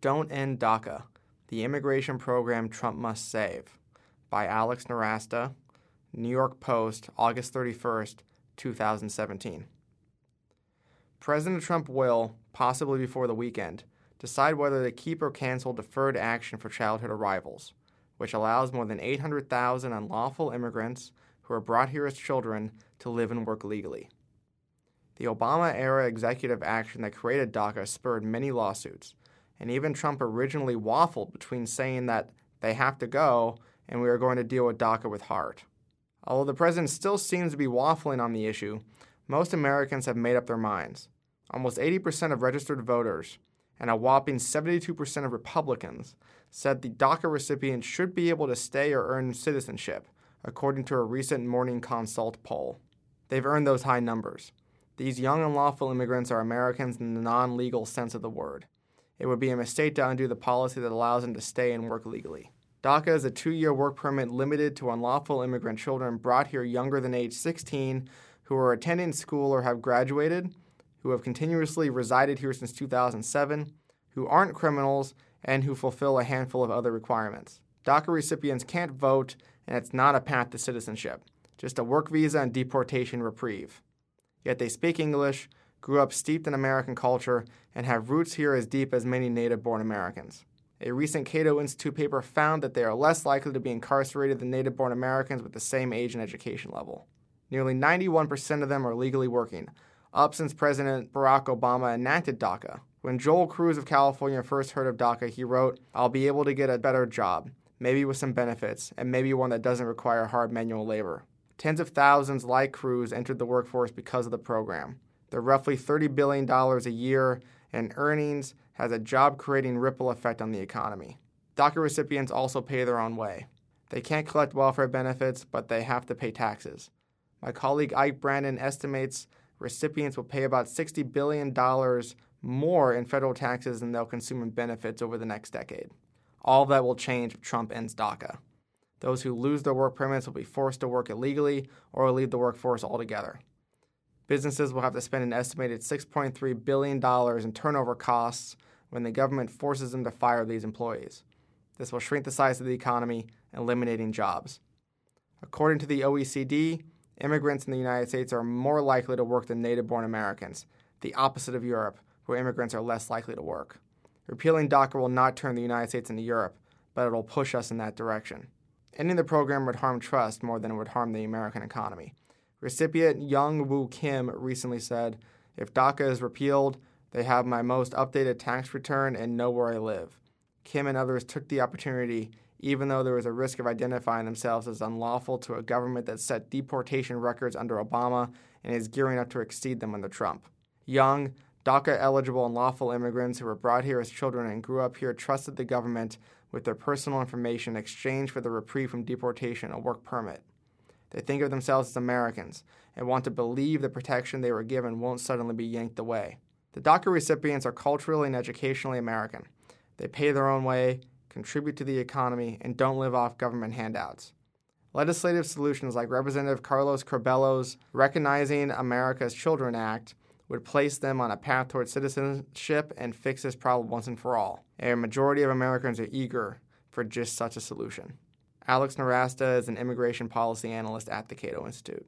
Don't End DACA The Immigration Program Trump Must Save by Alex Nowrasteh, New York Post, August 31st, 2017. President Trump will, possibly before the weekend, decide whether to keep or cancel deferred action for childhood arrivals, which allows more than 800,000 unlawful immigrants who are brought here as children to live and work legally. The Obama era executive action that created DACA spurred many lawsuits, and even Trump originally waffled between saying that they have to go and we are going to deal with DACA with heart. Although the president still seems to be waffling on the issue, most Americans have made up their minds. Almost 80% of registered voters and a whopping 72% of Republicans said the DACA recipients should be able to stay or earn citizenship, according to a recent Morning Consult poll. They've earned those high numbers. These young unlawful immigrants are Americans in the non legal sense of the word. It would be a mistake to undo the policy that allows them to stay and work legally. DACA is a two year work permit limited to unlawful immigrant children brought here younger than age 16 who are attending school or have graduated, who have continuously resided here since 2007, who aren't criminals, and who fulfill a handful of other requirements. DACA recipients can't vote, and it's not a path to citizenship, just a work visa and deportation reprieve. Yet they speak English, grew up steeped in American culture, and have roots here as deep as many native born Americans. A recent Cato Institute paper found that they are less likely to be incarcerated than native born Americans with the same age and education level. Nearly 91% of them are legally working, up since President Barack Obama enacted DACA. When Joel Cruz of California first heard of DACA, he wrote, I'll be able to get a better job, maybe with some benefits, and maybe one that doesn't require hard manual labor. Tens of thousands like Cruz entered the workforce because of the program. The roughly $30 billion a year in earnings has a job creating ripple effect on the economy. DACA recipients also pay their own way. They can't collect welfare benefits, but they have to pay taxes. My colleague Ike Brannon estimates recipients will pay about $60 billion more in federal taxes than they'll consume in benefits over the next decade. All that will change if Trump ends DACA. Those who lose their work permits will be forced to work illegally or leave the workforce altogether. Businesses will have to spend an estimated $6.3 billion in turnover costs when the government forces them to fire these employees. This will shrink the size of the economy, eliminating jobs. According to the OECD, immigrants in the United States are more likely to work than native born Americans, the opposite of Europe, where immigrants are less likely to work. Repealing DACA will not turn the United States into Europe, but it will push us in that direction. Ending the program would harm trust more than it would harm the American economy. Recipient Young Woo Kim recently said, If DACA is repealed, they have my most updated tax return and know where I live. Kim and others took the opportunity, even though there was a risk of identifying themselves as unlawful to a government that set deportation records under Obama and is gearing up to exceed them under Trump. Young, DACA eligible and lawful immigrants who were brought here as children and grew up here trusted the government with their personal information in exchange for the reprieve from deportation, a work permit. They think of themselves as Americans and want to believe the protection they were given won't suddenly be yanked away. The DACA recipients are culturally and educationally American. They pay their own way, contribute to the economy, and don't live off government handouts. Legislative solutions like Representative Carlos Curbelo's Recognizing America's Children Act would place them on a path towards citizenship and fix this problem once and for all. A majority of Americans are eager for just such a solution. Alex Nowrasteh is an immigration policy analyst at the Cato Institute.